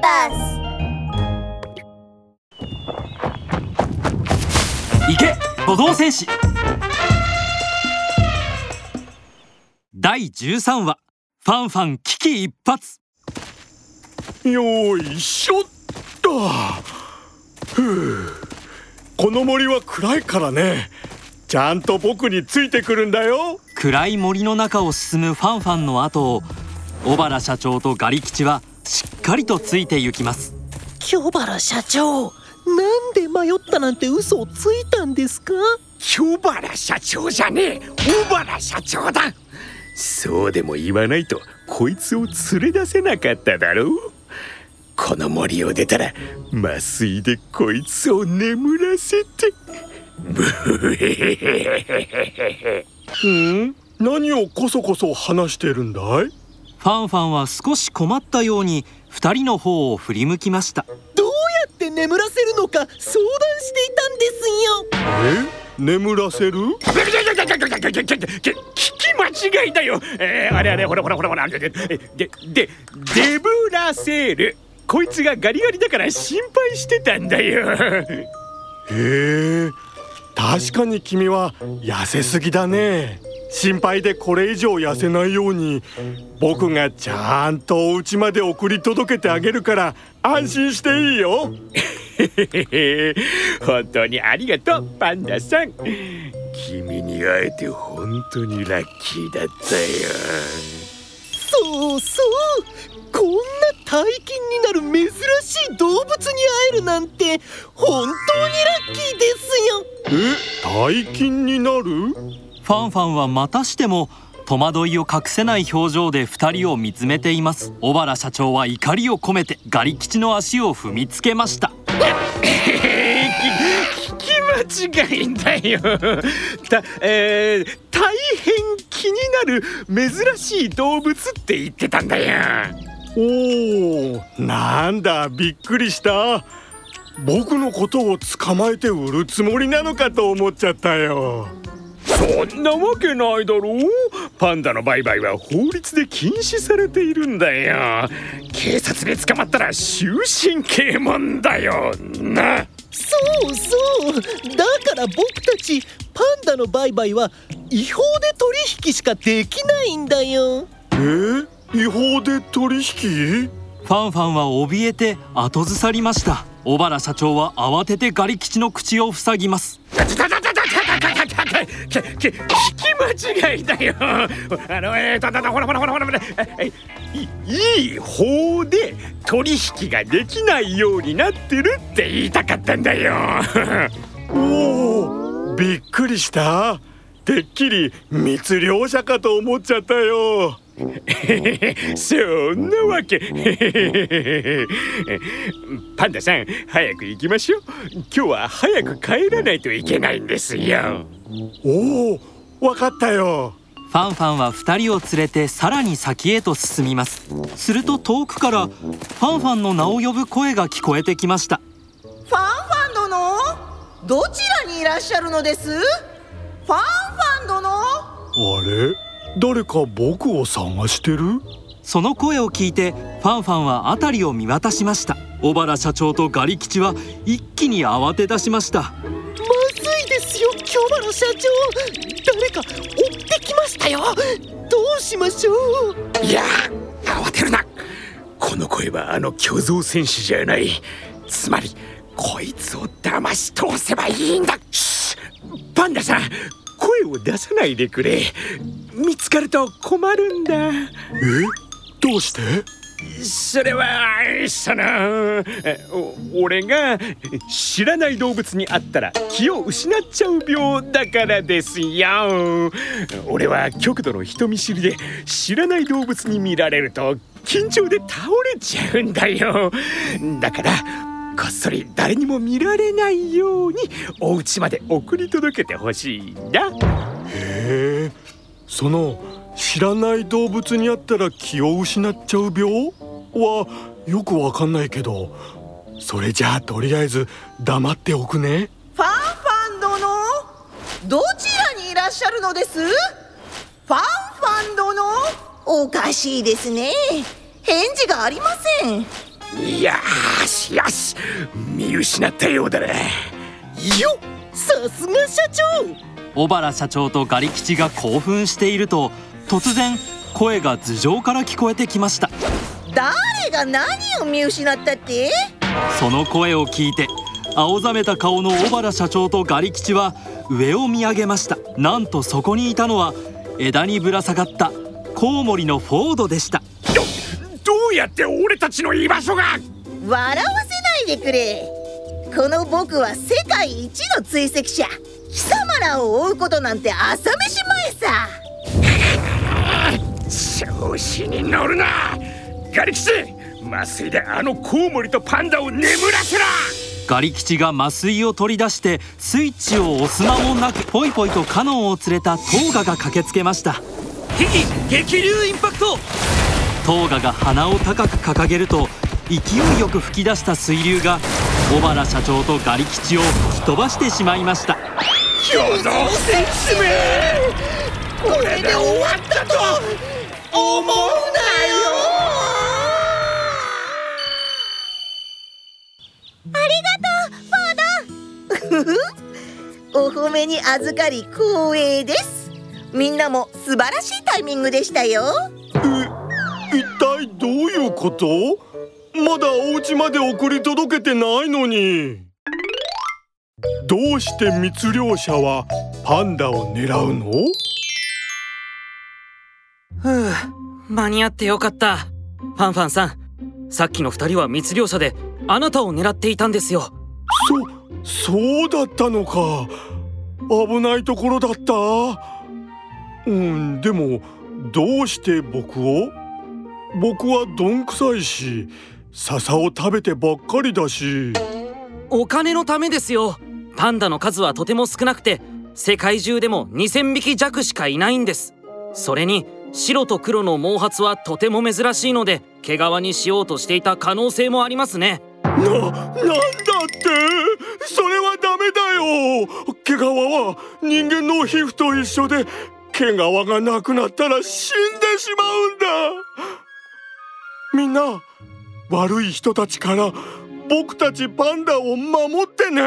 バス。行け歩道戦士第13話ファンファン危機一髪。よいしょっと。ふう。この森は暗いからね。ちゃんと僕についてくるんだよ。暗い森の中を進むファンファンの後を小原社長とガリ吉はかりとついて行きます。京原社長なんで迷ったなんて嘘をついたんですか？京原社長じゃねえ。小原社長だ。そうでも言わないとこいつを連れ出せなかっただろう。この森を出たら麻酔でこいつを眠らせて。ブヘヘヘヘうん？何をこそこそ話してるんだい？ファンファンは少し困ったように二人の方を振り向きました。どうやって眠らせるのか相談していたんですよ。え？眠らせる？聞き間違いだよ、えー、あれあれほらほらほらほらでででデブラセールこいつがガリガリだから心配してたんだよへえ確かに君は痩せすぎだね。心配でこれ以上痩せないように僕がちゃんとお家まで送り届けてあげるから安心していいよ。本当にありがとうパンダさん。君に会えて本当にラッキーだったよ。そうそう大金になる珍しい動物に会えるなんて本当にラッキーですよ。え大金になる？ファンファンはまたしても戸惑いを隠せない表情で二人を見つめています。小原社長は怒りを込めてガリ吉の足を踏みつけました。聞き間違いだよ。た、えー、大変気になる珍しい動物って言ってたんだよおおなんだびっくりした。僕のことを捕まえて売るつもりなのかと思っちゃったよ。そんなわけないだろう。パンダの売買は法律で禁止されているんだよ。警察で捕まったら終身刑問だよ。な。そうそう。だから僕たちパンダの売買は違法で取引しかできないんだよ。え？ー、違法で取引？ファンファンは怯えて後ずさりました。小原社長は慌ててガリ吉の口を塞ぎます。聞き間違いだよあのえーとほらほらほらほらほらいい法で取引ができないようになってるって言いたかったんだよおおびっくりしたてっきり密漁者かと思っちゃったよそん。なわけパンダさん。早く行きましょう今日は早く帰らないといけないん。ですよおおわかったよファンファンは2人を連れてさらに先へと進みますすると遠くからファンファンの名を呼ぶ声が聞こえてきましたファンファン殿どちらにいらっしゃるのですファンファン殿あれ誰か僕を探してる？その声を聞いてファンファンは辺りを見渡しました。小原社長とガリ吉は一気に慌て出しました。まずいですよ京原社長。誰か追ってきましたよ。どうしましょう。いや慌てるな。この声はあの巨像戦士じゃない。つまりこいつを騙し通せばいいんだパンダさん声を出さないでくれ。見つかると困るんだ。え？どうして？それはその俺が知らない動物に会ったら気を失っちゃう病だからですよ。俺は極度の人見知りで知らない動物に見られると緊張で倒れちゃうんだよ。だからこっそり誰にも見られないようにお家まで送り届けてほしいんだへえその知らない動物に会ったら気を失っちゃう病はよくわかんないけどそれじゃあとりあえず黙っておくね。ファンファン殿？どちらにいらっしゃるのです？ファンファン殿？おかしいですね。返事がありませんよしよし見失ったようだな。よっさすが社長。小原社長とガリ吉が興奮していると突然声が頭上から聞こえてきました。誰が何を見失ったって？その声を聞いて青ざめた顔の小原社長とガリ吉は上を見上げました。なんとそこにいたのは枝にぶら下がったコウモリのフォードでしたうやって俺たちの居場所が？笑わせないでくれ。この僕は世界一の追跡者。貴様らを追うことなんて朝飯前さ。調子に乗るな。ガリ吉麻酔であのコウモリとパンダを眠らせろ。ガリ吉が麻酔を取り出してスイッチを押す間もなくポイポイとカノンを連れたトーガが駆けつけました。激流インパクトトーガが鼻を高く掲げると勢いよく吹き出した水流が小原社長とガリ吉を吹き飛ばしてしまいました。共同戦士めこれで終わったと思うなよ！お褒めに預かり光栄です。みんなも素晴らしいタイミングでしたよ。体どういうこと？まだお家まで送り届けてないのに。どうして密漁者はパンダを狙うの？ふう間に合ってよかった。ファンファンさんさっきの二人は密漁者であなたを狙っていたんですよ。そそうだったのか。危ないところだった？うんでもどうして僕を？僕はどんくさいし笹を食べてばっかりだし。お金のためですよ。パンダの数はとても少なくて世界中でも2000匹弱しかいないんです。それに白と黒の毛髪はとても珍しいので毛皮にしようとしていた可能性もありますね。な、なんだって？それはダメだよ。毛皮は人間の皮膚と一緒で毛皮がなくなったら死んでしまうんだみんな悪い人たちから僕たちパンダを守ってね。